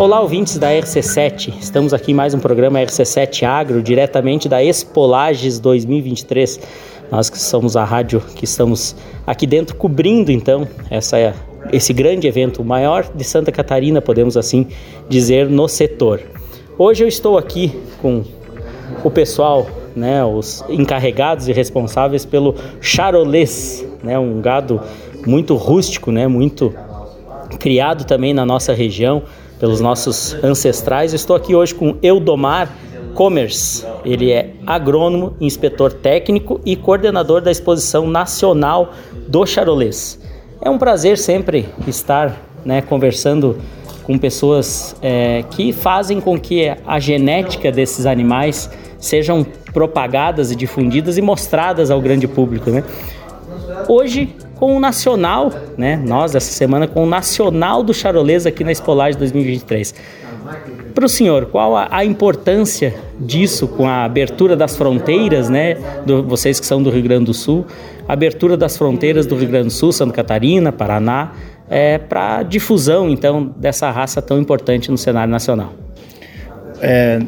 Olá, ouvintes da RC7. Estamos aqui em mais um programa RC7 Agro, diretamente da Expolages 2023. Nós que somos a rádio que estamos aqui dentro cobrindo então essa, esse grande evento, o maior de Santa Catarina, podemos assim dizer, no setor. Hoje eu estou aqui com o pessoal, né, os encarregados e responsáveis pelo charolês, né, um gado muito rústico, né, muito criado também na nossa região pelos nossos ancestrais. Estou aqui hoje com Eudomar Commerce. Ele é agrônomo, inspetor técnico e coordenador da exposição nacional do charolês. É um prazer sempre estar né, conversando com pessoas é, que fazem com que a genética desses animais sejam propagadas e difundidas e mostradas ao grande público. Né? Hoje com o Nacional, né? Nós essa semana com o Nacional do Charolês aqui na Espolagem 2023. Para o senhor, qual a, a, importância disso com a abertura das fronteiras, né? Do, vocês que são do Rio Grande do Sul, abertura das fronteiras do Rio Grande do Sul, Santa Catarina, Paraná, é, para difusão então dessa raça tão importante no cenário nacional. É,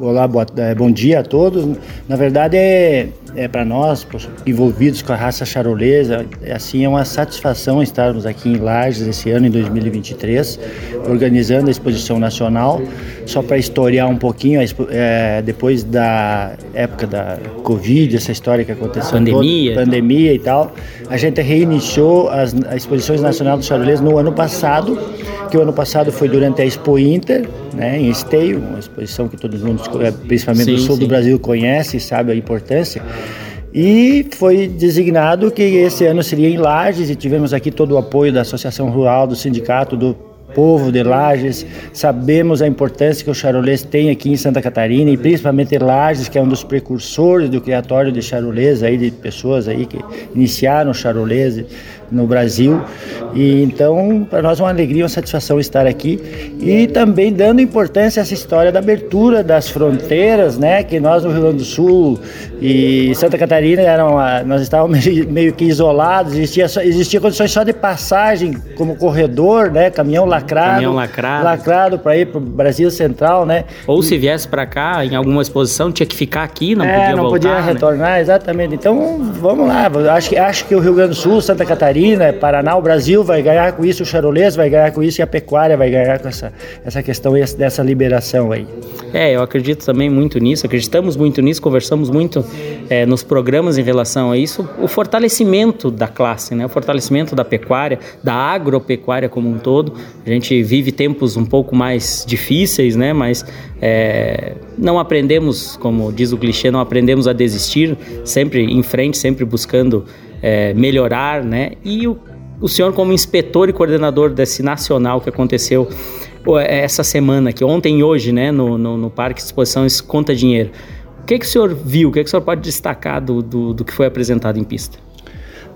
olá, boa, é, bom dia a todos. Na verdade é é, para nós, envolvidos com a raça charolesa, é, assim, é uma satisfação estarmos aqui em Lages esse ano, em 2023, organizando a exposição nacional. Só para historiar um pouquinho, é, depois da época da Covid, essa história que aconteceu, pandemia, toda, pandemia e tal, a gente reiniciou as, exposições nacional do charolês no ano passado, que o ano passado foi durante a Expo Inter, né, em Esteio, uma exposição que todo mundo, principalmente sim, do sul sim. do Brasil, conhece e sabe a importância. E foi designado que esse ano seria em Lages e tivemos aqui todo o apoio da Associação Rural, do Sindicato, do povo de Lages, sabemos a importância que o charolês tem aqui em Santa Catarina e principalmente Lages, que é um dos precursores do criatório de charolês aí de pessoas aí que iniciaram o charolês no Brasil. E então, para nós é uma alegria, uma satisfação estar aqui e também dando importância a essa história da abertura das fronteiras, né? Que nós no Rio Grande do Sul e Santa Catarina eram, nós estávamos meio que isolados, existia só, existia condições só de passagem como corredor, né? Caminhão lacrado, caminhão lacrado, lacrado para ir para o Brasil Central, né? Ou se viesse para cá em alguma exposição tinha que ficar aqui, não é, podia não voltar, podia né? retornar, exatamente. Então, vamos lá. Acho que acho que o Rio Grande do Sul, Santa Catarina Catarina, Paraná, o Brasil vai ganhar com isso, o charolês vai ganhar com isso e a pecuária vai ganhar com essa, essa questão dessa liberação aí. É, eu acredito também muito nisso, acreditamos muito nisso, conversamos muito é, nos programas em relação a isso, o fortalecimento da classe, né? o fortalecimento da pecuária, da agropecuária como um todo. A gente vive tempos um pouco mais difíceis, né? mas é, não aprendemos, como diz o clichê, não aprendemos a desistir, sempre em frente, sempre buscando é, melhorar, né? E o, o senhor como inspetor e coordenador desse nacional que aconteceu essa semana, que ontem e hoje, né, no, no, no Parque de Exposições Conta Dinheiro, o que, que o senhor viu, o que, que o senhor pode destacar do, do, do que foi apresentado em pista?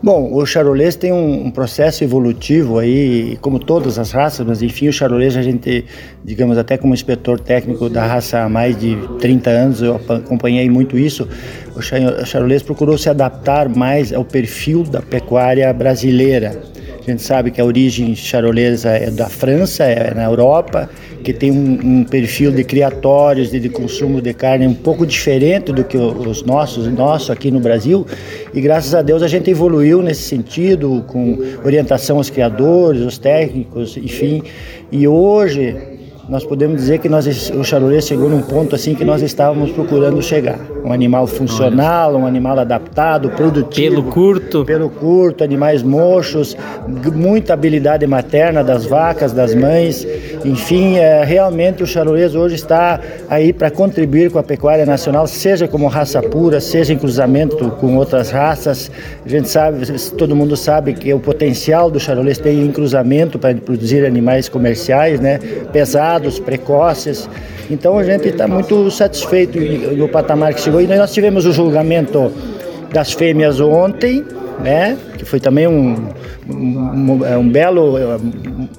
Bom, o charolês tem um, um, processo evolutivo aí, como todas as raças, mas enfim, o charolês a gente, digamos, até como inspetor técnico da raça há mais de 30 anos, eu acompanhei muito isso. O charolês procurou se adaptar mais ao perfil da pecuária brasileira. A gente sabe que a origem charolesa é da França, é na Europa, que tem um, um perfil de criatórios e de consumo de carne um pouco diferente do que os nossos, nosso aqui no Brasil. E graças a Deus a gente evoluiu nesse sentido, com orientação aos criadores, aos técnicos, enfim. E hoje nós podemos dizer que nós, o charolês chegou num ponto assim que nós estávamos procurando chegar. Um animal funcional, um animal adaptado, produtivo. Pelo curto. Pelo curto, animais mochos, muita habilidade materna das vacas, das mães. Enfim, é, realmente o charolês hoje está aí para contribuir com a pecuária nacional, seja como raça pura, seja em cruzamento com outras raças. A gente sabe, todo mundo sabe que o potencial do charolês tem em cruzamento para produzir animais comerciais, né? Pesados precoces. Então a gente está muito satisfeito no patamar que chegou. E nós tivemos o julgamento das fêmeas ontem, né? Que foi também um, um, um belo.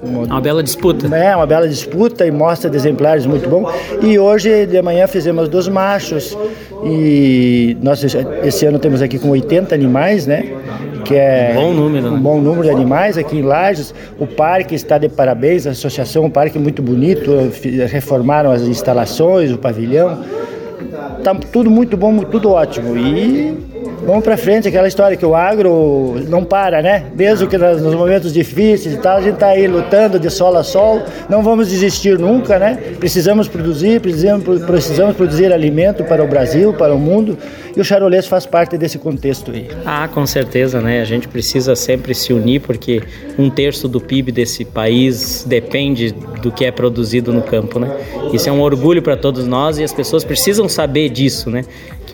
Uma, uma bela disputa. É, uma bela disputa e mostra de exemplares muito bom. E hoje de manhã fizemos dos machos. E nós esse ano temos aqui com 80 animais, né? que é um bom número, um né? bom número de animais aqui em Lages. O parque está de parabéns, a associação, um parque muito bonito, reformaram as instalações, o pavilhão. Tá tudo muito bom, tudo ótimo. E vamos para frente, aquela história que o agro não para, né? Mesmo que nos momentos difíceis e tal, a gente está aí lutando de sol a sol, não vamos desistir nunca, né? Precisamos produzir, precisamos, precisamos produzir alimento para o Brasil, para o mundo, e o charolês faz parte desse contexto aí. Ah, com certeza, né? A gente precisa sempre se unir, porque um terço do PIB desse país depende do que é produzido no campo, né? Isso é um orgulho para todos nós e as pessoas precisam saber disso, né?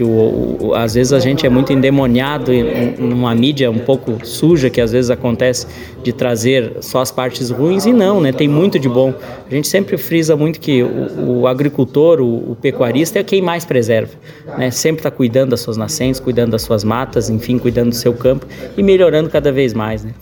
Que o, o, às vezes a gente é muito endemoniado em, numa mídia um pouco suja que às vezes acontece de trazer só as partes ruins e não, né? Tem muito de bom. A gente sempre frisa muito que o, o agricultor, o, pecuarista é quem mais preserva, né? Sempre está cuidando das suas nascentes, cuidando das suas matas, enfim, cuidando do seu campo e melhorando cada vez mais, né?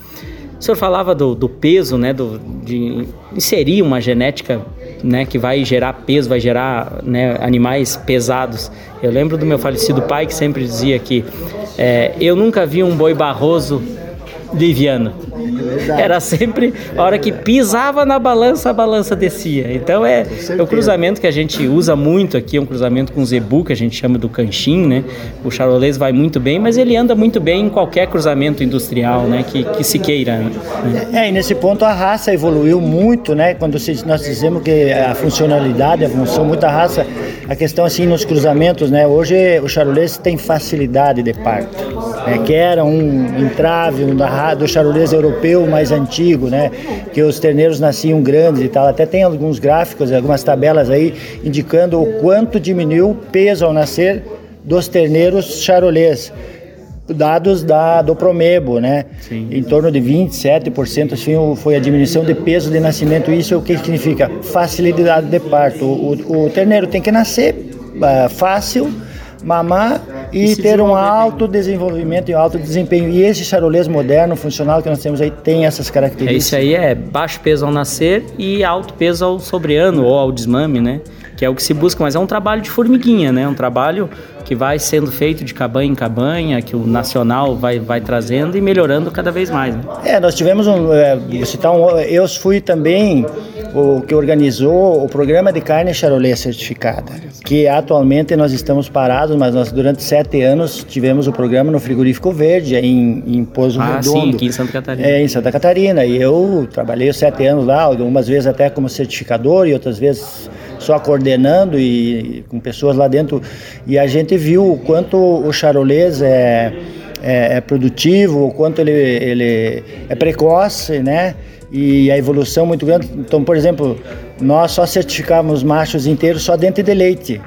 O senhor falava do, do peso, né, do, de inserir uma genética né, que vai gerar peso, vai gerar né, animais pesados. Eu lembro do meu falecido pai que sempre dizia que é, eu nunca vi um boi barroso liviano. Era sempre a hora que pisava na balança, a balança descia. Então é, é o cruzamento que a gente usa muito aqui, é um cruzamento com o zebu, que a gente chama do canchim, né? O charolês vai muito bem, mas ele anda muito bem em qualquer cruzamento industrial, né? Que, que se queira. Né? É, e nesse ponto a raça evoluiu muito, né? Quando nós dizemos que a funcionalidade, a função, muita raça, a questão assim nos cruzamentos, né? Hoje o charolês tem facilidade de parto, né? que era um entrave um da, do charolês europeu mais antigo, né? Que os terneiros nasciam grandes e tal. Até tem alguns gráficos, algumas tabelas aí indicando o quanto diminuiu o peso ao nascer dos terneiros charolês dados da, do Promebo, né? Sim. Em torno de 27% assim, foi a diminuição de peso de nascimento. Isso é o que significa facilidade de parto. O, o, o terneiro tem que nascer uh, fácil, mamar e, e ter um alto desenvolvimento e um alto desempenho. E esse charolês moderno, funcional que nós temos aí, tem essas características. Esse aí é baixo peso ao nascer e alto peso ao sobreano ou ao desmame, né? Que é o que se busca, mas é um trabalho de formiguinha, né? Um trabalho que vai sendo feito de cabanha em cabanha, que o nacional vai, vai trazendo e melhorando cada vez mais. Né? É, nós tivemos um, é, um, eu fui também o que organizou o programa de carne charolê certificada, que atualmente nós estamos parados, mas nós durante sete anos tivemos o programa no frigorífico Verde em, em Pozo ah, Redondo. sim, aqui em Santa Catarina. É, em Santa Catarina. E eu trabalhei sete anos lá, algumas vezes até como certificador e outras vezes só coordenando e com pessoas lá dentro. E a gente viu o quanto o charolês é, é, é produtivo, o quanto ele, ele é precoce, né? E a evolução muito grande. Então, por exemplo, nós só certificamos machos inteiros só dentro de leite.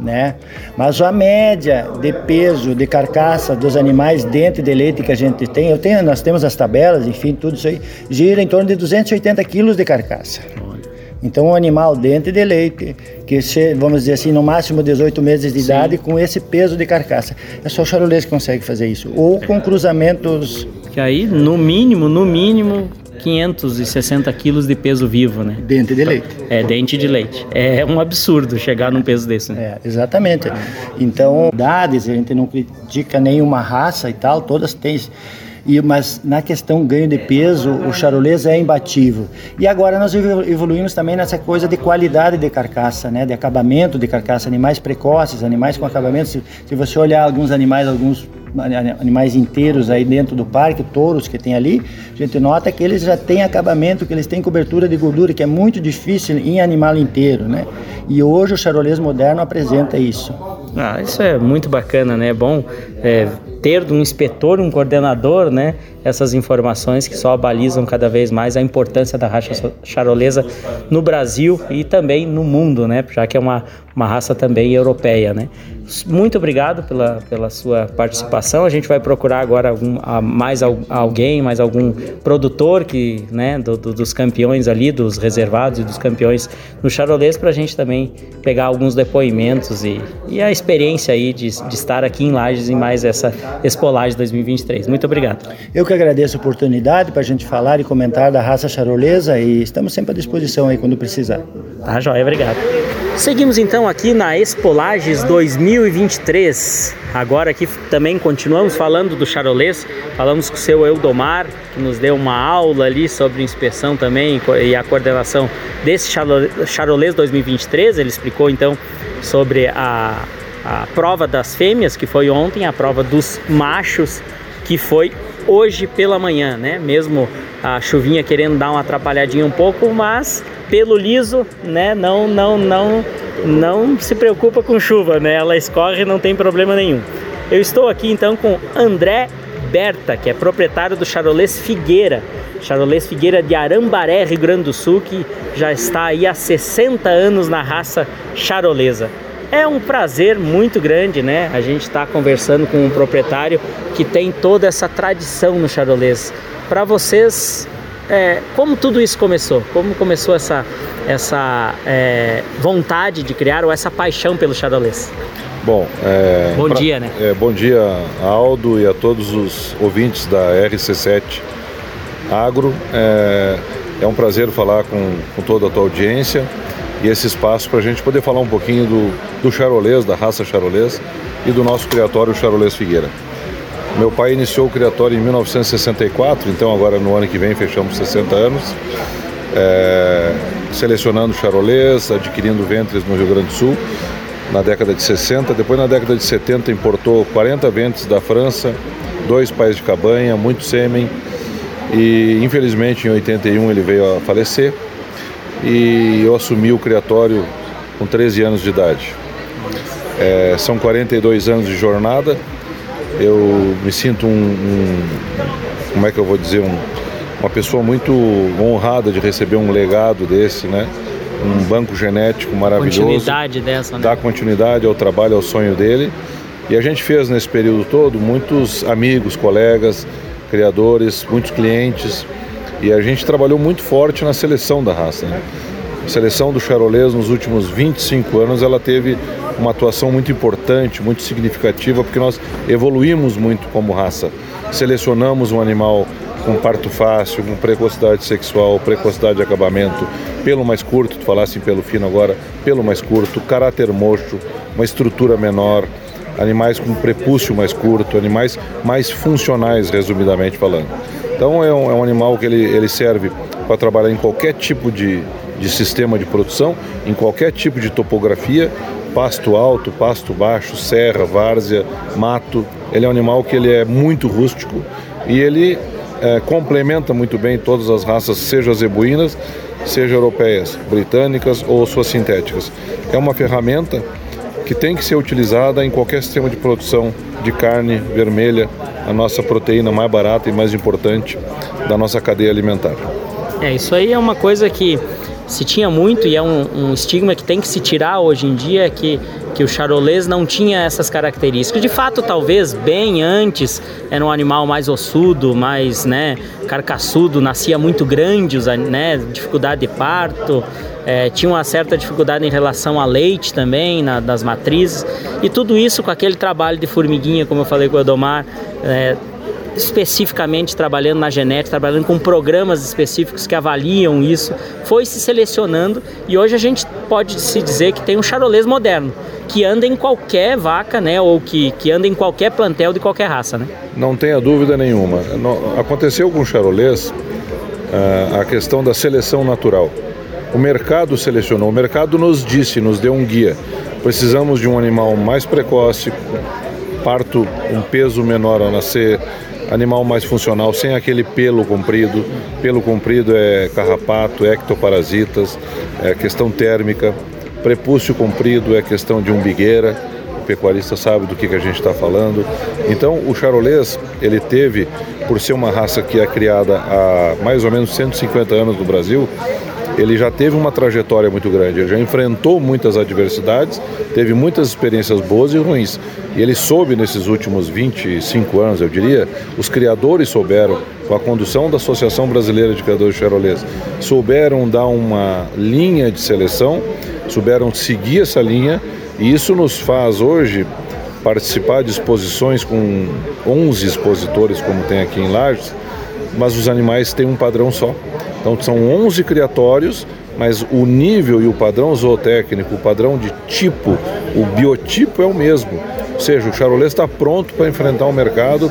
Né? Mas a média de peso de carcaça dos animais dentro de leite que a gente tem, eu tenho, nós temos as tabelas, enfim, tudo isso aí, gira em torno de 280 quilos de carcaça. Então, um animal dentro de leite, que vamos dizer assim, no máximo 18 meses de Sim. idade, com esse peso de carcaça. É só o charolês que consegue fazer isso. Ou com cruzamentos. Que aí, no mínimo, no mínimo, 560 quilos de peso vivo, né? Dente de leite. É, dente de leite. É um absurdo chegar num peso desse, né? É, exatamente. Então, idades, a gente não critica nenhuma raça e tal, todas têm e, mas na questão ganho de peso, o charolês é imbatível. E agora nós evoluímos também nessa coisa de qualidade de carcaça, né? de acabamento de carcaça, animais precoces, animais com acabamento. Se, se você olhar alguns animais, alguns animais inteiros aí dentro do parque, touros que tem ali, a gente nota que eles já têm acabamento, que eles têm cobertura de gordura, que é muito difícil em animal inteiro, né? E hoje o charolês moderno apresenta isso. Ah, isso é muito bacana, né? É bom é, ter um inspetor, um coordenador, né? Essas informações que só balizam cada vez mais a importância da raça charolesa no Brasil e também no mundo, né? Já que é uma, uma raça também europeia, né? Muito obrigado pela, pela sua participação. A gente vai procurar agora algum, mais alguém, mais algum produtor que, né, do, do, dos campeões ali, dos reservados e dos campeões no charolês, para a gente também pegar alguns depoimentos e, e a experiência aí de, de estar aqui em Lages em mais essa Expolage 2023. Muito obrigado. Eu que agradeço a oportunidade para a gente falar e comentar da raça charolesa e estamos sempre à disposição aí quando precisar. Tá, joia, obrigado. Seguimos então aqui na Expolages 2023. Agora aqui também continuamos falando do Charolês, falamos com o seu Eldomar, que nos deu uma aula ali sobre inspeção também e a coordenação desse Charolês 2023. Ele explicou então sobre a, a prova das fêmeas, que foi ontem, a prova dos machos, que foi hoje pela manhã, né? Mesmo a chuvinha querendo dar uma atrapalhadinha um pouco, mas pelo liso, né? Não, não, não, não se preocupa com chuva, né? Ela escorre, não tem problema nenhum. Eu estou aqui então com André Berta, que é proprietário do Charolês Figueira. Charolês Figueira de Arambaré, Rio Grande do Sul, que já está aí há 60 anos na raça charolesa. É um prazer muito grande, né? A gente está conversando com um proprietário que tem toda essa tradição no charolês. Para vocês, é, como tudo isso começou? Como começou essa, essa é, vontade de criar ou essa paixão pelo charolês? Bom, é, bom pra, dia, né? É, bom dia, Aldo, e a todos os ouvintes da RC7 Agro. É, é um prazer falar com, com toda a tua audiência e esse espaço para a gente poder falar um pouquinho do, do charolês, da raça charolês e do nosso criatório Charolês Figueira. Meu pai iniciou o criatório em 1964, então agora no ano que vem fechamos 60 anos, é, selecionando charolês, adquirindo ventres no Rio Grande do Sul na década de 60. Depois, na década de 70, importou 40 ventres da França, dois pais de cabanha, muito sêmen. E infelizmente em 81 ele veio a falecer e eu assumi o criatório com 13 anos de idade. É, são 42 anos de jornada. Eu me sinto um, um como é que eu vou dizer, um, uma pessoa muito honrada de receber um legado desse, né? Um banco genético maravilhoso. Continuidade dessa, né? Dar continuidade ao trabalho, ao sonho dele. E a gente fez nesse período todo muitos amigos, colegas, criadores, muitos clientes. E a gente trabalhou muito forte na seleção da raça. Né? A seleção do charolês nos últimos 25 anos ela teve uma atuação muito importante, muito significativa, porque nós evoluímos muito como raça. Selecionamos um animal com parto fácil, com precocidade sexual, precocidade de acabamento, pelo mais curto, tu falasse pelo fino agora, pelo mais curto, caráter mocho, uma estrutura menor, animais com prepúcio mais curto, animais mais funcionais, resumidamente falando. Então é um, é um animal que ele, ele serve para trabalhar em qualquer tipo de, de sistema de produção, em qualquer tipo de topografia, pasto alto, pasto baixo, serra, várzea, mato. Ele é um animal que ele é muito rústico e ele é, complementa muito bem todas as raças, seja zebuínas, seja europeias, britânicas ou suas sintéticas. É uma ferramenta que tem que ser utilizada em qualquer sistema de produção de carne vermelha, a nossa proteína mais barata e mais importante da nossa cadeia alimentar. É, isso aí é uma coisa que se tinha muito e é um, um, estigma que tem que se tirar hoje em dia que, que o charolês não tinha essas características. De fato, talvez bem antes era um animal mais ossudo, mais né, carcaçudo, nascia muito grande, né, dificuldade de parto, é, tinha uma certa dificuldade em relação a leite também, na, das matrizes, e tudo isso com aquele trabalho de formiguinha, como eu falei com o Edomar, é, especificamente trabalhando na genética, trabalhando com programas específicos que avaliam isso, foi se selecionando e hoje a gente pode se dizer que tem um charolês moderno, que anda em qualquer vaca, né, ou que, que anda em qualquer plantel de qualquer raça, né? Não tenha dúvida nenhuma. Aconteceu com o charolês ah, a questão da seleção natural. O mercado selecionou, o mercado nos disse, nos deu um guia. Precisamos de um animal mais precoce, parto um peso menor ao nascer, animal mais funcional, sem aquele pelo comprido. Pelo comprido é carrapato, ectoparasitas, é questão térmica. Prepúcio comprido é questão de umbigueira. O pecuarista sabe do que, que a gente está falando. Então, o charolês, ele teve, por ser uma raça que é criada há mais ou menos 150 anos no Brasil, ele já teve uma trajetória muito grande, ele já enfrentou muitas adversidades, teve muitas experiências boas e ruins. E ele soube nesses últimos 25 anos, eu diria, os criadores souberam, com a condução da Associação Brasileira de Criadores Charolês, souberam dar uma linha de seleção, souberam seguir essa linha, e isso nos faz hoje participar de exposições com 11 expositores, como tem aqui em Lages, mas os animais têm um padrão só. Então são 11 criatórios, mas o nível e o padrão zootécnico, o padrão de tipo, o biotipo é o mesmo. Ou seja, o charolês está pronto para enfrentar o mercado,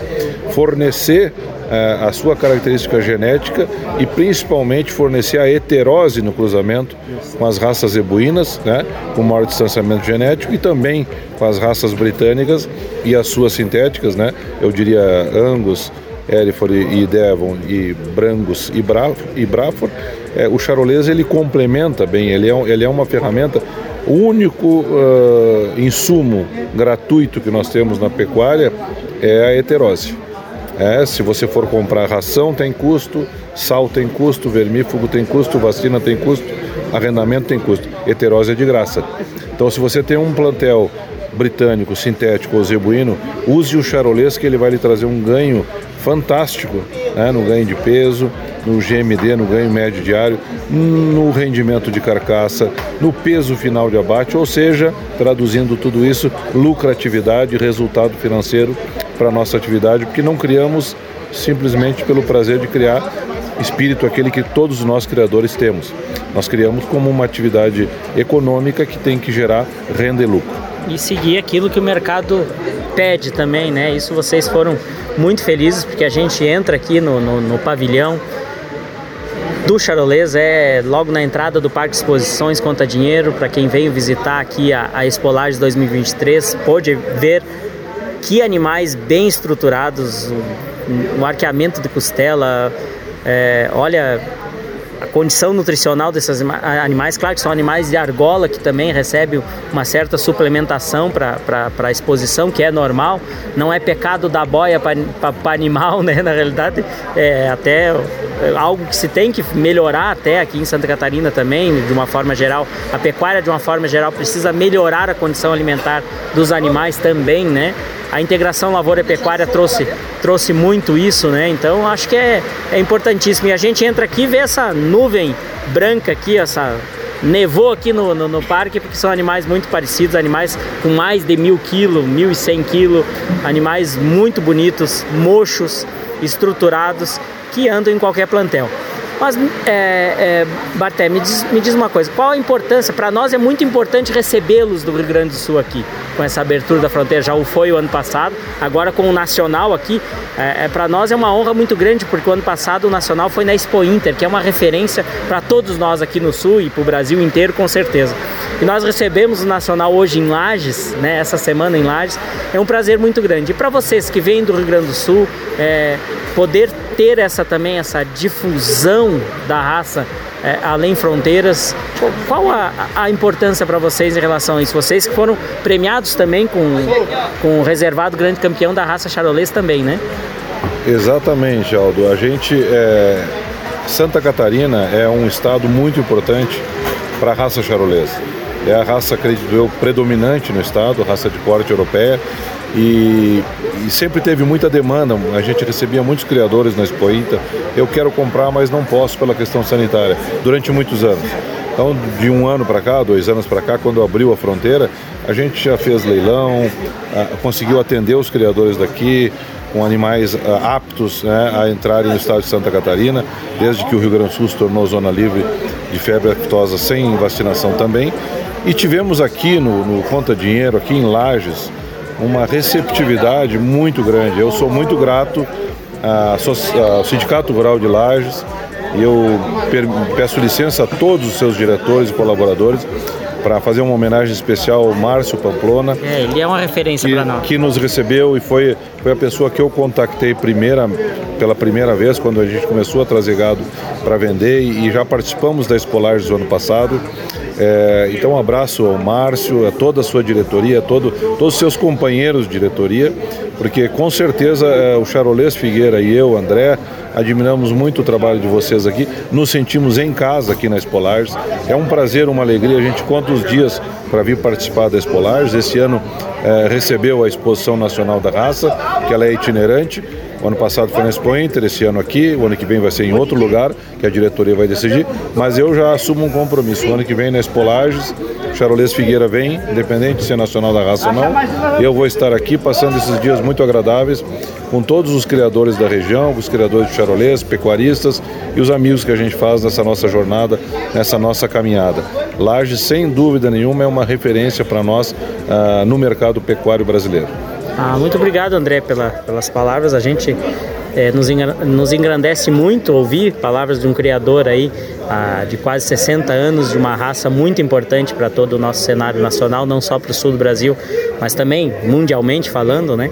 fornecer eh, a sua característica genética e principalmente fornecer a heterose no cruzamento com as raças ebuínas, né, com maior distanciamento genético e também com as raças britânicas e as suas sintéticas, né, eu diria Angus, Hereford e Devon e Brangus e, Bra e Braford, é, o charolês ele complementa bem, ele é, ele é uma ferramenta o único uh, insumo gratuito que nós temos na pecuária é a heterose. É, se você for comprar ração, tem custo, sal tem custo, vermífugo tem custo, vacina tem custo, arrendamento tem custo. Heterose é de graça. Então, se você tem um plantel britânico, sintético ou zebuíno, use o charolês que ele vai lhe trazer um ganho fantástico né, no ganho de peso, no GMD, no ganho médio diário, no rendimento de carcaça, no peso final de abate, ou seja, traduzindo tudo isso, lucratividade, resultado financeiro para a nossa atividade, porque não criamos simplesmente pelo prazer de criar espírito aquele que todos nós criadores temos. Nós criamos como uma atividade econômica que tem que gerar renda e lucro. E seguir aquilo que o mercado pede também, né? Isso vocês foram muito felizes porque a gente entra aqui no, no, no pavilhão do Charolês é logo na entrada do Parque de Exposições Conta Dinheiro. Para quem veio visitar aqui a, a Expolages 2023, pôde ver que animais bem estruturados, o, o arqueamento de costela. É, olha, a condição nutricional desses animais, claro que são animais de argola que também recebem uma certa suplementação para a exposição, que é normal, não é pecado da boia para animal, né? Na realidade, é até algo que se tem que melhorar até aqui em Santa Catarina também, de uma forma geral. A pecuária, de uma forma geral, precisa melhorar a condição alimentar dos animais também, né? A integração lavoura-pecuária trouxe, trouxe muito isso, né? Então acho que é, é importantíssimo. E a gente entra aqui e vê essa nuvem branca aqui, essa nevou aqui no, no, no, parque porque são animais muito parecidos, animais com mais de mil quilos, mil e cem quilos, animais muito bonitos, mochos, estruturados, que andam em qualquer plantel. Mas, é, é, Barté, me diz, me diz uma coisa: qual a importância? Para nós é muito importante recebê-los do Rio Grande do Sul aqui, com essa abertura da fronteira. Já o foi o ano passado, agora com o Nacional aqui. É, é para nós é uma honra muito grande, porque o ano passado o Nacional foi na Expo Inter, que é uma referência para todos nós aqui no Sul e para o Brasil inteiro, com certeza. E nós recebemos o Nacional hoje em Lages, né, essa semana em Lages. É um prazer muito grande. E para vocês que vêm do Rio Grande do Sul, é, poder ter essa também essa difusão da raça é, além fronteiras. Qual a, a importância para vocês em relação a isso? Vocês que foram premiados também com, com o reservado grande campeão da raça charolês também, né? Exatamente, Aldo. A gente é... Santa Catarina é um estado muito importante para a raça charolesa. É a raça, acredito eu, predominante no estado, raça de corte europeia e, e, sempre teve muita demanda. A gente recebia muitos criadores na Expo Inter. Eu quero comprar, mas não posso pela questão sanitária, durante muitos anos. Então, de um ano para cá, dois anos para cá, quando abriu a fronteira, a gente já fez leilão, conseguiu atender os criadores daqui com animais aptos né, a entrarem no estado de Santa Catarina, desde que o Rio Grande do Sul se tornou zona livre de febre aftosa sem vacinação também. E tivemos aqui no, no Conta Dinheiro, aqui em Lages, uma receptividade muito grande. Eu sou muito grato ao Sindicato Rural de Lages e eu peço licença a todos os seus diretores e colaboradores para fazer uma homenagem especial ao Márcio Pamplona. É, ele é uma referência para nós. Que nos recebeu e foi, foi a pessoa que eu contactei primeira, pela primeira vez, quando a gente começou a trazer gado para vender e já participamos da Espolares do ano passado. É, então, um abraço ao Márcio, a toda a sua diretoria, a todo, todos os seus companheiros de diretoria, porque com certeza é, o Charolês Figueira e eu, André, admiramos muito o trabalho de vocês aqui, nos sentimos em casa aqui na Espolares. É um prazer, uma alegria, a gente conta os dias para vir participar da Espolares. Esse ano é, recebeu a Exposição Nacional da Raça, que ela é itinerante, O ano passado foi na Expo Inter, esse ano aqui, o ano que vem vai ser em outro lugar, que a diretoria vai decidir, mas eu já assumo um compromisso. O ano que vem na Expo Lages, Charolês Figueira vem, independente de ser nacional da raça ou não. Eu vou estar aqui passando esses dias muito agradáveis com todos os criadores da região, os criadores de charolês, pecuaristas e os amigos que a gente faz nessa nossa jornada, nessa nossa caminhada. Lages, sem dúvida nenhuma, é uma referência para nós uh, no mercado pecuário brasileiro. Ah, muito obrigado, André, pela, pelas palavras. A gente é, nos, nos engrandece muito ouvir palavras de um criador aí ah, de quase 60 anos, de uma raça muito importante para todo o nosso cenário nacional, não só para o sul do Brasil, mas também mundialmente falando, né?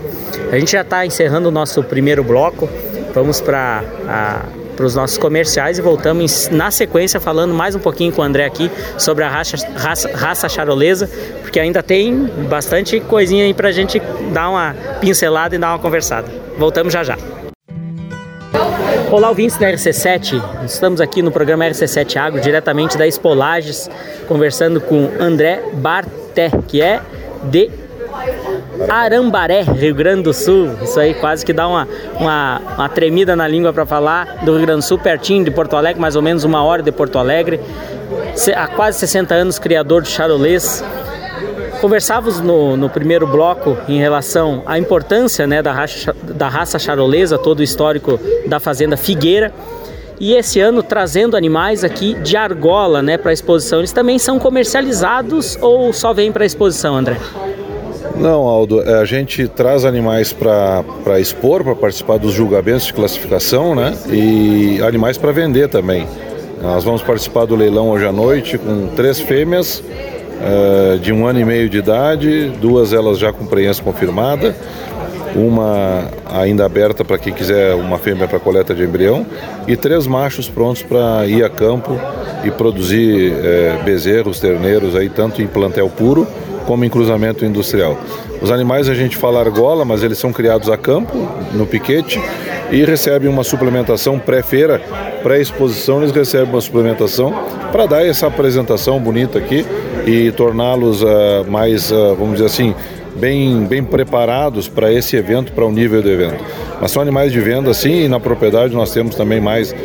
A gente já está encerrando o nosso primeiro bloco, vamos para para os nossos comerciais e voltamos na sequência falando mais um pouquinho com o André aqui sobre a raça, raça, raça charolesa, porque ainda tem bastante coisinha aí para a gente dar uma pincelada e dar uma conversada. Voltamos já já. Olá, ouvintes da RC7. Estamos aqui no programa RC7 Agro, diretamente da Espolages, conversando com André Barté, que é de Arambaré, Rio Grande do Sul. Isso aí quase que dá uma, uma, uma tremida na língua para falar. Do Rio Grande do Sul, pertinho de Porto Alegre, mais ou menos uma hora de Porto Alegre. Há quase 60 anos, criador de charolês. Conversávamos no, no, primeiro bloco em relação à importância né, da, raça, da raça charolesa, todo o histórico da fazenda Figueira. E esse ano trazendo animais aqui de argola né, para a exposição. Eles também são comercializados ou só vêm para a exposição, André? Não, Aldo, é, a gente traz animais para expor, para participar dos julgamentos de classificação, né? E animais para vender também. Nós vamos participar do leilão hoje à noite com três fêmeas uh, de um ano e meio de idade, duas elas já com presença confirmada, uma ainda aberta para quem quiser uma fêmea para coleta de embrião e três machos prontos para ir a campo e produzir uh, bezerros, terneiros aí tanto em plantel puro como em cruzamento industrial. Os animais a gente fala argola, mas eles são criados a campo, no piquete, e recebem uma suplementação pré-feira, pré-exposição, eles recebem uma suplementação para dar essa apresentação bonita aqui e torná-los uh, mais, uh, vamos dizer assim, bem, bem preparados para esse evento, para o nível do evento. Mas são animais de venda, sim, e na propriedade nós temos também mais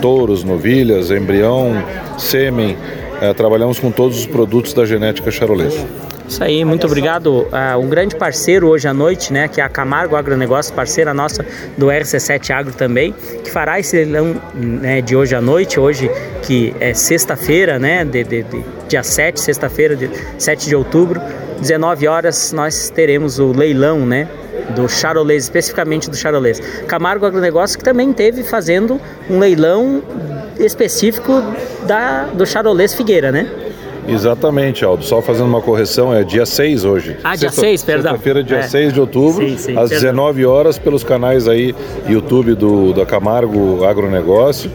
touros, novilhas, embrião, sêmen. Uh, trabalhamos com todos os produtos da genética charolesa. Isso aí, muito obrigado. Uh, um grande parceiro hoje à noite, né, que é a Camargo Agronegócio, parceira nossa do RC7 Agro também, que fará esse leilão né, de hoje à noite, hoje que é sexta-feira, né, de, de, de, dia 7, sexta-feira, 7 de outubro, 19 horas, nós teremos o leilão, né, do charolês, especificamente do charolês. Camargo Agronegócio que também teve fazendo um leilão específico da, do charolês Figueira, né? Exatamente, Aldo. Só fazendo uma correção, é dia 6 hoje. Ah, dia 6, perdão. Sexta-feira, dia é. 6 de outubro, sim, sim, às perdão. 19 horas, pelos canais aí YouTube do, da Camargo Agronegócio.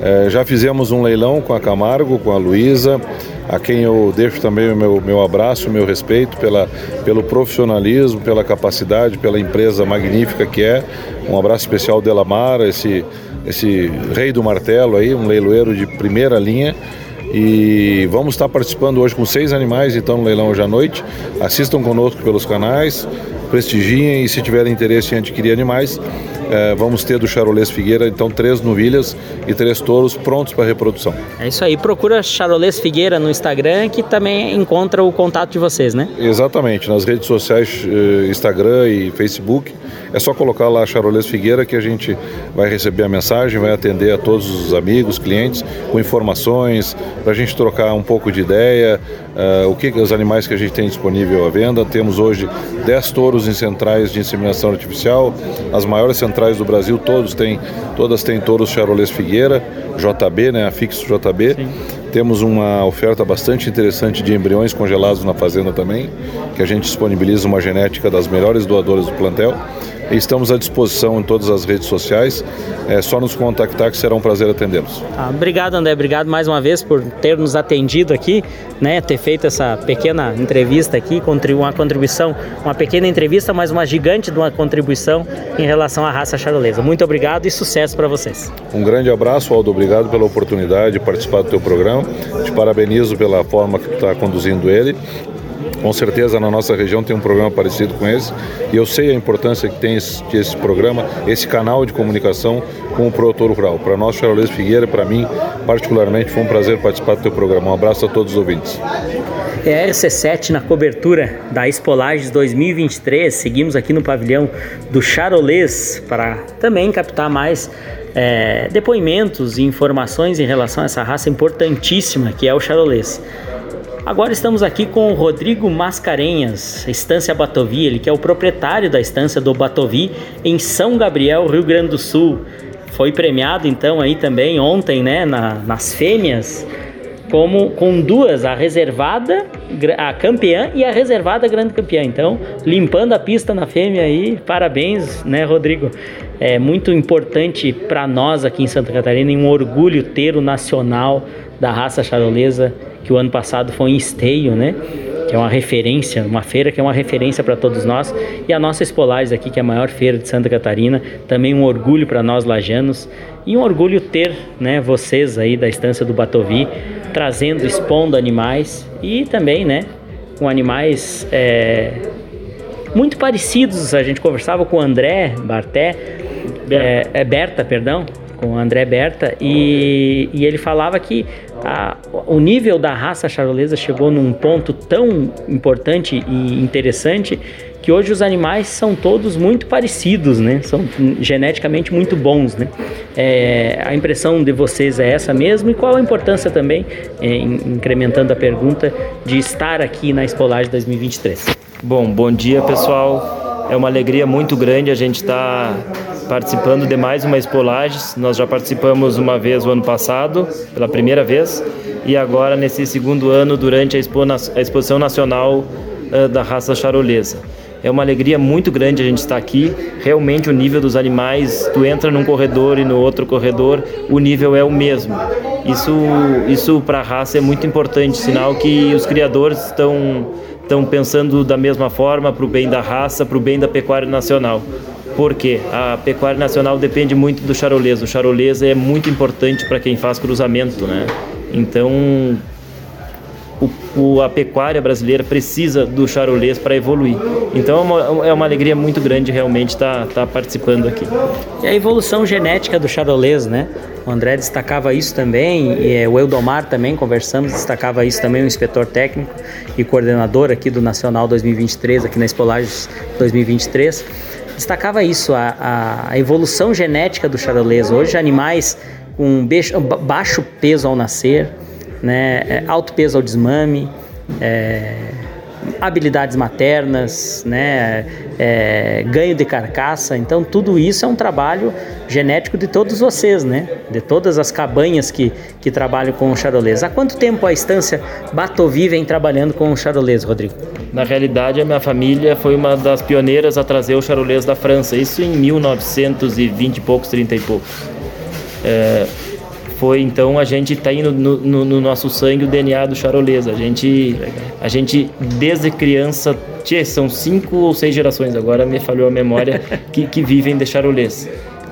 É, já fizemos um leilão com a Camargo, com a Luísa, a quem eu deixo também o meu, meu abraço, o meu respeito pela, pelo profissionalismo, pela capacidade, pela empresa magnífica que é. Um abraço especial ao Delamar, esse, esse rei do martelo aí, um leiloeiro de primeira linha. E vamos estar participando hoje com seis animais, então, no leilão hoje à noite. Assistam conosco pelos canais, prestigiem e se tiverem interesse em adquirir animais, é, vamos ter do Charolês Figueira, então, três novilhas e três touros prontos para reprodução. É isso aí. Procura Charolês Figueira no Instagram, que também encontra o contato de vocês, né? Exatamente. Nas redes sociais, eh, Instagram e Facebook, é só colocar lá Charolês Figueira que a gente vai receber a mensagem, vai atender a todos os amigos, clientes, com informações, para a gente trocar um pouco de ideia, uh, o que os animais que a gente tem disponível à venda. Temos hoje 10 touros em centrais de inseminação artificial, as maiores centrais do Brasil, todos têm, todas têm touros Charolês Figueira, JB, né, afixo JB. Sim. Temos uma oferta bastante interessante de embriões congelados na fazenda também, que a gente disponibiliza uma genética das melhores doadoras do plantel. Estamos à disposição em todas as redes sociais. É só nos contactar que será um prazer atendê-los. Ah, obrigado, André. Obrigado mais uma vez por ter nos atendido aqui, né? Ter feito essa pequena entrevista aqui, uma contribuição, uma pequena entrevista, mas uma gigante de uma contribuição em relação à raça charolesa. Muito obrigado e sucesso para vocês. Um grande abraço, Aldo. Obrigado pela oportunidade de participar do teu programa. Te parabenizo pela forma que tu está conduzindo ele Com certeza na nossa região tem um programa parecido com esse e eu sei a importância que tem esse, esse programa, esse canal de comunicação com o produtor rural. Para nós, Charolês Figueira, para mim, particularmente, foi um prazer participar do teu programa. Um abraço a todos os ouvintes. É a RC7 na cobertura da Espolages 2023. Seguimos aqui no pavilhão do Charolês para também captar mais é, depoimentos e informações em relação a essa raça importantíssima que é o Charolês. Agora estamos aqui com o Rodrigo Mascarenhas, Estância Batovi, ele que é o proprietário da estância do Batovi em São Gabriel, Rio Grande do Sul. Foi premiado então aí também ontem, né, na, nas fêmeas, como com duas, a reservada, a campeã e a reservada grande campeã. Então, limpando a pista na fêmea aí, parabéns, né, Rodrigo? É muito importante para nós aqui em Santa Catarina um orgulho ter o nacional da raça charolesa que o ano passado foi em Esteio, né? Que é uma referência, uma feira que é uma referência para todos nós. E a nossa Espolares aqui, que é a maior feira de Santa Catarina, também um orgulho para nós lajanos. E um orgulho ter, né, vocês aí da estância do Batovi, trazendo, expondo animais e também, né, com animais é, muito parecidos. A gente conversava com o André Barté, é, é Berta, perdão, com o André Berta, e, e ele falava que a, o nível da raça charolesa chegou num ponto tão importante e interessante que hoje os animais são todos muito parecidos, né? São geneticamente muito bons, né? É, a impressão de vocês é essa mesmo? E qual a importância também, é, incrementando a pergunta, de estar aqui na Espolagem 2023? Bom, bom dia pessoal. É uma alegria muito grande a gente estar tá participando de mais uma Expolages. Nós já participamos uma vez o ano passado, pela primeira vez, e agora nesse segundo ano durante a, Expo, a Exposição Nacional uh, da Raça Charolesa. É uma alegria muito grande a gente estar aqui. Realmente o nível dos animais, tu entra num corredor e no outro corredor, o nível é o mesmo. Isso, isso para a raça é muito importante, sinal que os criadores estão estão pensando da mesma forma para o bem da raça, para o bem da pecuária nacional porque a pecuária nacional depende muito do charolês. O charolês é muito importante para quem faz cruzamento, né? Então, o, a pecuária brasileira precisa do charolês para evoluir. Então é uma, é uma, alegria muito grande realmente estar tá, tá participando aqui. E a evolução genética do charolês, né? O André destacava isso também, e é, o Eldomar também, conversamos, destacava isso também, o inspetor técnico e coordenador aqui do Nacional 2023, aqui na Espolages 2023 destacava isso, a, a evolução genética do charolês. Hoje, animais com baixo peso ao nascer, né, é, alto peso ao desmame, é, habilidades maternas, né, é, ganho de carcaça. Então, tudo isso é um trabalho genético de todos vocês, né? De todas as cabanhas que, que trabalham com o charolês. Há quanto tempo a estância Batovi vem trabalhando com o charolês, Rodrigo? Na realidade, a minha família foi uma das pioneiras a trazer o charolês da França, isso em 1920 e poucos, 30 e poucos. É, foi então a gente está indo no, no, no, nosso sangue o DNA do charolês. A gente, a gente desde criança, tchê, são cinco ou seis gerações, agora me falhou a memória, que, que vivem de charolês.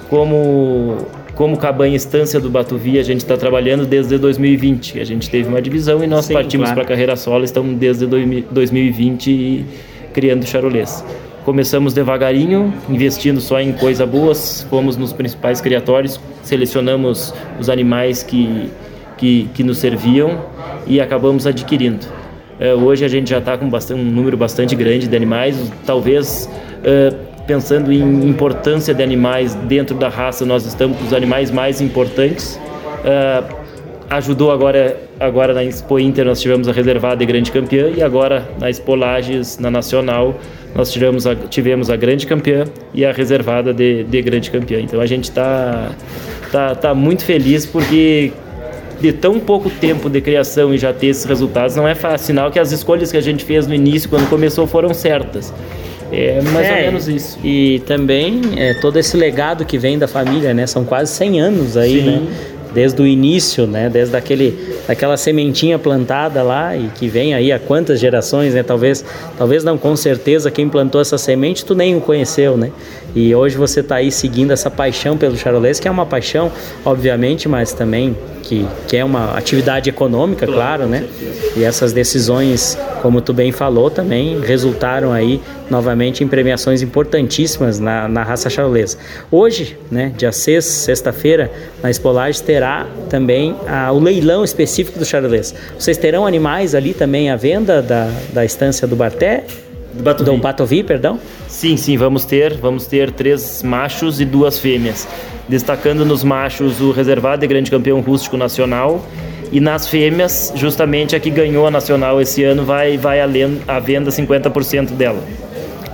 Como como cabanha estância do Batuvi, a gente está trabalhando desde 2020. A gente teve uma divisão e nós Sim, partimos claro. para a carreira solo, estamos desde 2020 criando charolês. Começamos devagarinho, investindo só em coisas boas, fomos nos principais criatórios, selecionamos os animais que, que, que nos serviam e acabamos adquirindo. Uh, hoje a gente já está com bastante, um número bastante grande de animais, talvez uh, pensando em importância de animais dentro da raça, nós estamos com os animais mais importantes. Uh, ajudou agora agora na Expo Inter nós tivemos a reservada de grande campeã e agora na Expo Lages, na Nacional, nós tivemos a, tivemos a grande campeã e a reservada de, de grande campeã. Então a gente está tá, tá muito feliz porque de tão pouco tempo de criação e já ter esses resultados não é fácil. Sinal que as escolhas que a gente fez no início, quando começou, foram certas. É mais é, ou menos isso. E também é, todo esse legado que vem da família, né? São quase 100 anos aí, Sim. né? Desde o início, né? Desde aquele, aquela sementinha plantada lá e que vem aí há quantas gerações, né? Talvez, talvez não com certeza quem plantou essa semente tu nem o conheceu, né? E hoje você está aí seguindo essa paixão pelo charolês, que é uma paixão, obviamente, mas também que, que é uma atividade econômica, claro, né? E essas decisões, como tu bem falou, também resultaram aí novamente em premiações importantíssimas na, na raça charolesa. Hoje, né, dia 6, sexta-feira, na Espolage terá também a, o leilão específico do charolês. Vocês terão animais ali também à venda da, da estância do Barté? Do Batovi. do Batovi, perdão? Sim, sim, vamos ter, vamos ter três machos e duas fêmeas destacando nos machos o reservado de grande campeão rústico nacional e nas fêmeas, justamente a que ganhou a nacional esse ano vai vai além a venda 50% dela.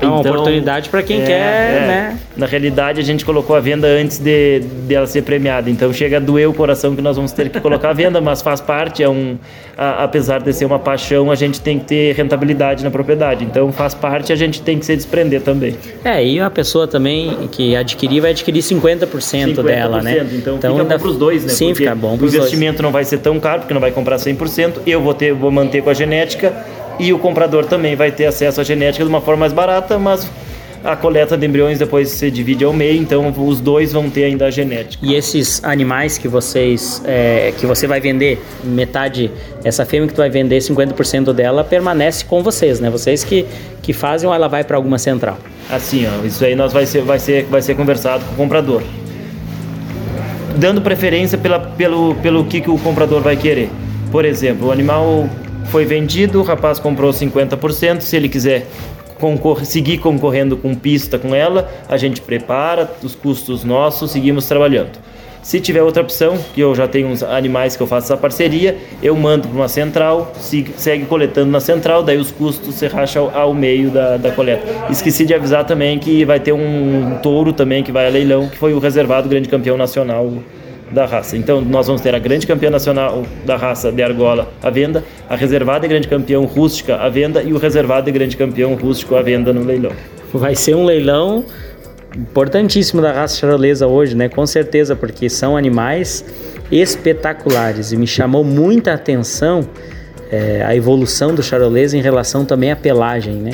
É uma então, oportunidade para quem é, quer, é. né? Na realidade, a gente colocou a venda antes de dela ser premiada. Então chega a doer o coração que nós vamos ter que colocar a venda, mas faz parte, é um a, apesar de ser uma paixão, a gente tem que ter rentabilidade na propriedade. Então faz parte, a gente tem que se desprender também. É, e a pessoa também que adquirir vai adquirir 50%, 50% dela, né? Então, então fica bom para os dois, né? Sim, porque fica bom. O investimento dois. não vai ser tão caro, porque não vai comprar 100%. Eu vou ter, vou manter com a genética e o comprador também vai ter acesso à genética de uma forma mais barata, mas a coleta de embriões depois se divide ao meio, então os dois vão ter ainda a genética. E esses animais que vocês é, que você vai vender metade, essa fêmea que tu vai vender 50% dela permanece com vocês, né? Vocês que, que fazem ou ela vai para alguma central? Assim, ó, isso aí nós vai ser vai ser vai ser conversado com o comprador. Dando preferência pela, pelo, pelo que, que o comprador vai querer. Por exemplo, o animal foi vendido, o rapaz comprou 50%. Se ele quiser concor seguir concorrendo com pista com ela, a gente prepara os custos nossos, seguimos trabalhando. Se tiver outra opção, que eu já tenho uns animais que eu faço essa parceria, eu mando para uma central, segue coletando na central, daí os custos se racham ao, meio da, da coleta. Esqueci de avisar também que vai ter um touro também que vai a leilão, que foi o reservado grande campeão nacional da raça. Então nós vamos ter a grande campeã nacional da raça de argola à venda, a reservada e grande campeão rústica à venda e o reservado e grande campeão rústico à venda no leilão. Vai ser um leilão importantíssimo da raça charolesa hoje, né? Com certeza, porque são animais espetaculares e me chamou muita atenção é, a evolução do charolês em relação também à pelagem, né?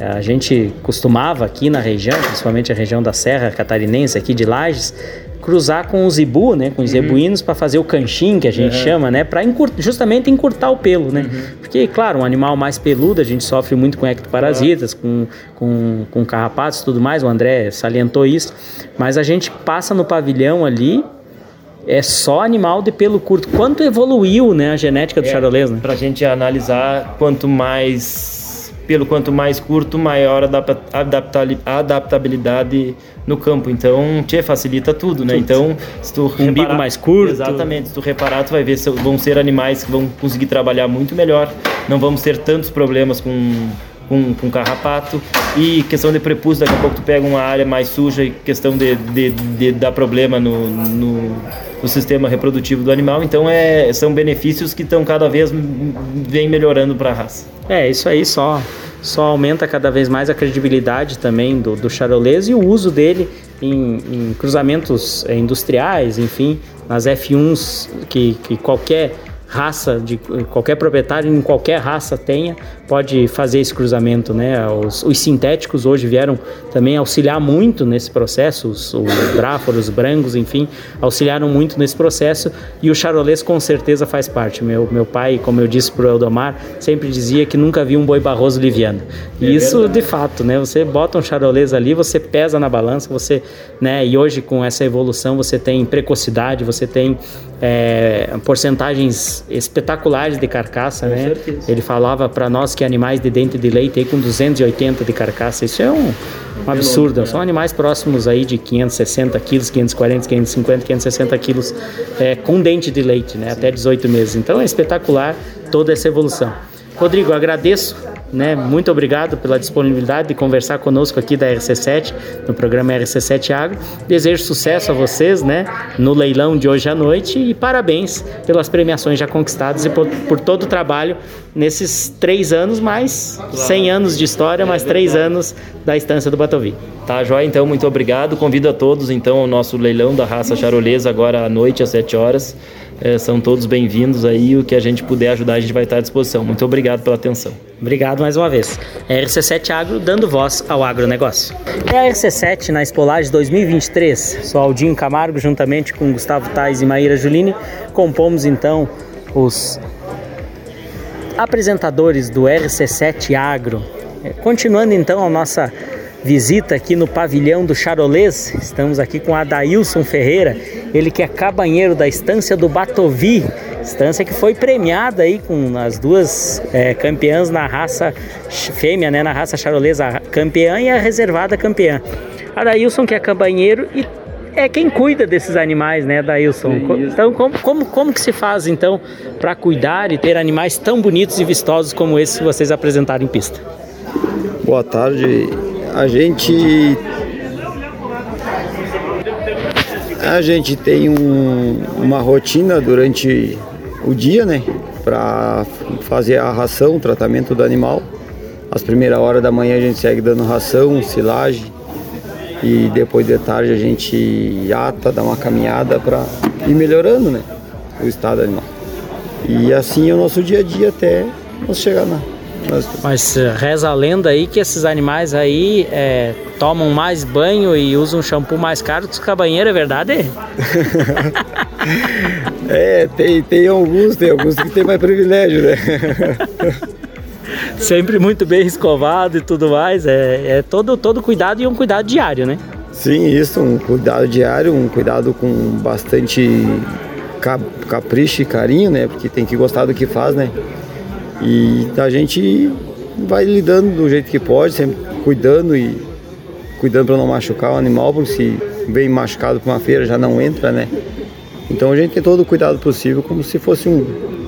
A gente costumava aqui na região, principalmente a região da Serra Catarinense, aqui de Lages, cruzar com o zebu, né, com os uhum. zebuínos para fazer o canchinho que a gente uhum. chama, né, para encurt, justamente encurtar o pelo, né? Uhum. Porque, claro, um animal mais peludo, a gente sofre muito com ectoparasitas, com, com, com carrapatos e tudo mais, o André salientou isso, mas a gente passa no pavilhão ali, é só animal de pelo curto. Quanto evoluiu, né, a genética do é, charolês, né? Pra gente analisar, quanto mais pelo quanto mais curto, maior a adaptabilidade no campo. Então, te facilita tudo, né? Então, se tu um bico mais curto. Exatamente. Se tu reparar, tu vai ver se vão ser animais que vão conseguir trabalhar muito melhor. Não vamos ter tantos problemas com com, com carrapato e questão de prepúcio, daqui a pouco tu pega uma área mais suja e questão de, de, de dar problema no, no, no, sistema reprodutivo do animal, então é, são benefícios que estão cada vez vem melhorando para a raça. É, isso aí só só aumenta cada vez mais a credibilidade também do, do charolês e o uso dele em, em cruzamentos eh, industriais, enfim, nas F1s que, que qualquer raça de qualquer proprietário em qualquer raça tenha pode fazer esse cruzamento, né? Os, os sintéticos hoje vieram também auxiliar muito nesse processo, os, os bráforos, brancos, enfim, auxiliaram muito nesse processo e o charolês com certeza faz parte. Meu, meu pai, como eu disse para o Eldomar, sempre dizia que nunca viu um boi barroso liviano. E é isso verdade. de fato, né? Você bota um charolês ali, você pesa na balança, você, né? E hoje com essa evolução você tem precocidade, você tem é, porcentagens espetaculares de carcaça, com né? Certeza. Ele falava para nós que animais de dente de leite aí com 280 de carcaça. Isso é um, um absurdo. São animais próximos aí de 560 quilos, 540, 550, 560 quilos é, com dente de leite, né? Até 18 meses. Então é espetacular toda essa evolução. Rodrigo, agradeço né? Muito obrigado pela disponibilidade de conversar conosco aqui da RC7, no programa RC7 Agro. Desejo sucesso a vocês, né? No leilão de hoje à noite e parabéns pelas premiações já conquistadas e por, por todo o trabalho nesses três anos, mais claro. 100 anos de história, mais três anos da estância do Batovi. Tá, Joia, então, muito obrigado. Convido a todos, então, ao nosso leilão da raça charolesa agora à noite, às 7 horas. É, são todos bem-vindos aí. O que a gente puder ajudar, a gente vai estar à disposição. Muito obrigado pela atenção. Obrigado mais uma vez. É a RC7 Agro dando voz ao agronegócio. É a RC7 na Espolagem 2023. Sou Aldinho Camargo, juntamente com Gustavo Tais e Maíra Julini, compomos então os apresentadores do RC7 Agro. É, continuando então a nossa visita aqui no pavilhão do Charolês. Estamos aqui com Adailson Ferreira, ele que é cabanheiro da estância do Batovi, estância que foi premiada aí com as duas é, campeãs na raça fêmea, né, na raça charolesa, campeã e a reservada campeã. Adailson que é cabanheiro e é quem cuida desses animais, né, Dailson? Então, como, como, como que se faz, então, para cuidar e ter animais tão bonitos e vistosos como esses que vocês apresentaram em pista? Boa tarde, a gente a gente tem um, uma rotina durante o dia, né, para fazer a ração, o tratamento do animal. As primeiras horas da manhã a gente segue dando ração, silagem e depois de tarde a gente ata, dá uma caminhada para ir melhorando, né, o estado animal. E assim é o nosso dia a dia até nós chegar na mas eh, reza a lenda aí que esses animais aí é, tomam mais banho e usam shampoo mais caro que os cabanheiros, é verdade? é, tem, tem alguns, tem alguns que tem mais privilégio, né? Sempre muito bem escovado e tudo mais. É, é todo, todo cuidado e um cuidado diário, né? Sim, isso, um cuidado diário, um cuidado com bastante capricho e carinho, né? Porque tem que gostar do que faz, né? E a gente vai lidando do jeito que pode, sempre cuidando e cuidando para não machucar o animal, porque se vem machucado para uma feira já não entra, né? Então a gente tem todo o cuidado possível, como se fosse um,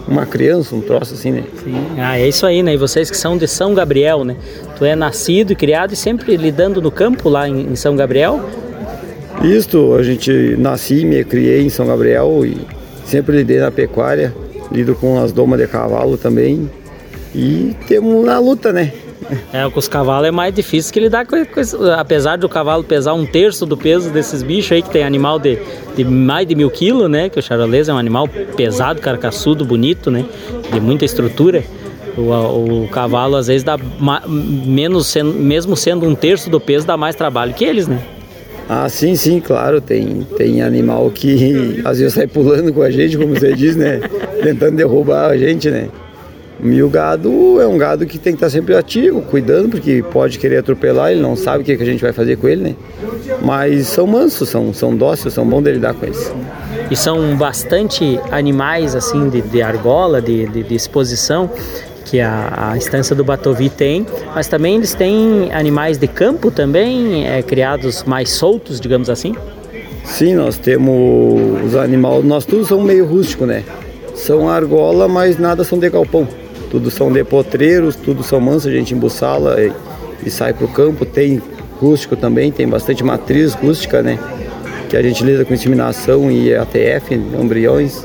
uma criança, um troço assim, né? Sim. Ah, é isso aí, né? E vocês que são de São Gabriel, né? Tu é nascido e criado e sempre lidando no campo lá em, em São Gabriel? Isto, a gente nasci, me criei em São Gabriel e sempre lidei na pecuária lido com as domas de cavalo também. E temos na luta, né? É, com os cavalos é mais difícil que lidar com, com apesar do cavalo pesar um terço do peso desses bichos aí, que tem animal de, de mais de mil quilos, né? Que o charolês é um animal pesado, carcaçudo, bonito, né? De muita estrutura. O, o cavalo às vezes dá menos, mesmo sendo um terço do peso, dá mais trabalho que eles, né? Ah, sim, sim, claro. Tem, tem animal que às vezes sai pulando com a gente, como você diz, né? Tentando derrubar a gente, né? E o gado é um gado que tem que estar sempre ativo, cuidando, porque pode querer atropelar, ele não sabe o que, a gente vai fazer com ele, né? Mas são mansos, são, são dóceis, são bons de lidar com eles. E são bastante animais, assim, de, de argola, de, de, de exposição, que a, a estância do Batovi tem, mas também eles têm animais de campo também, é, criados mais soltos, digamos assim? Sim, nós temos os animais, nós todos somos meio rústico, né? São argola, mas nada são de galpão. Tudo são de potreiros, tudo são mansos, a gente embuçala e, e sai para o campo. Tem rústico também, tem bastante matriz rústica, né? Que a gente lida com inseminação e ATF, embriões.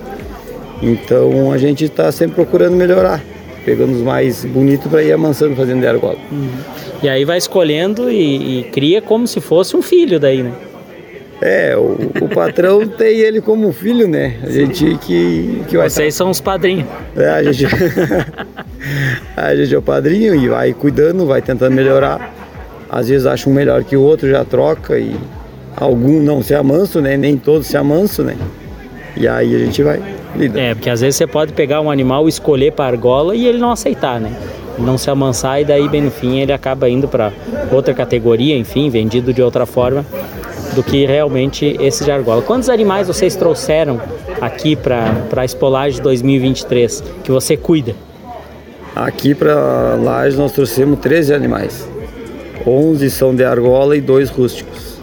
Então a gente está sempre procurando melhorar pegando os mais bonitos para ir amansando fazendo de argola. Uhum. E aí vai escolhendo e, e, cria como se fosse um filho daí, né? É, o, o patrão tem ele como filho, né? A gente que, que vai. Vocês são os padrinhos. É, a gente. a gente é o padrinho e vai cuidando, vai tentando melhorar. Às vezes acha um melhor que o outro, já troca e algum não se amanso, né? Nem todos se amanso, né? E aí a gente vai lidando. É, porque às vezes você pode pegar um animal, escolher para argola e ele não aceitar, né? Não se amansar e daí bem no fim ele acaba indo para outra categoria, enfim, vendido de outra forma do que realmente esse de argola. Quantos animais vocês trouxeram aqui para a Espolagem 2023 que você cuida? Aqui para Laje nós trouxemos 13 animais. 11 são de argola e dois rústicos.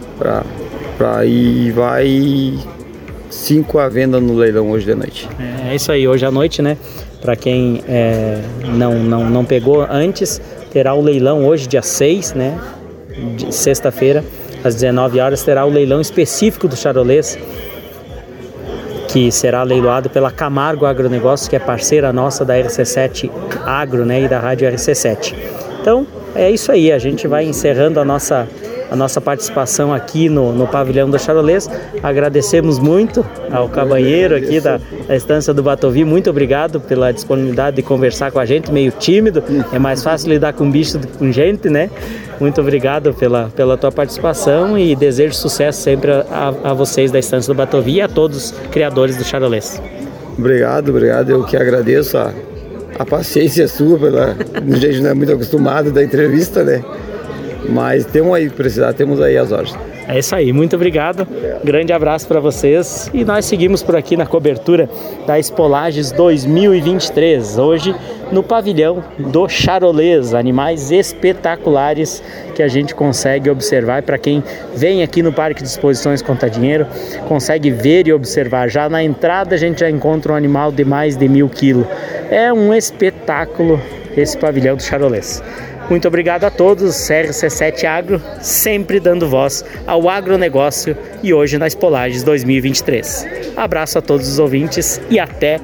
Para ir vai cinco à venda no leilão hoje de noite. É, é isso aí, hoje à noite, né? Para quem é, não, não, não pegou antes, terá o leilão hoje, dia 6, né? Sexta-feira, às 19 horas, terá o leilão específico do Charolês, que será leiloado pela Camargo Agronegócio, que é parceira nossa da RC7 Agro né, e da Rádio RC7. Então, é isso aí, a gente vai encerrando a nossa a nossa participação aqui no, no pavilhão da Charolês. Agradecemos muito ao cabanheiro aqui da, da estância do Batovi. Muito obrigado pela disponibilidade de conversar com a gente, meio tímido. É mais fácil lidar com bicho do que com gente, né? Muito obrigado pela, pela tua participação e desejo sucesso sempre a, a vocês da estância do Batovi e a todos os criadores do Charolês. Obrigado, obrigado. Eu que agradeço a, a paciência sua, pela, a gente não é muito acostumado da entrevista, né? Mas temos aí, precisar, temos aí as horas. É isso aí, muito obrigado. obrigado. Grande abraço para vocês e nós seguimos por aqui na cobertura da Espolages 2023. Hoje no pavilhão do Charolês, animais espetaculares que a gente consegue observar. Para quem vem aqui no Parque de Exposições Conta Dinheiro, consegue ver e observar. Já na entrada a gente já encontra um animal de mais de mil quilos. É um espetáculo esse pavilhão do Charolês. Muito obrigado a todos, CRC7 Agro, sempre dando voz ao agronegócio e hoje nas Polages 2023. Abraço a todos os ouvintes e até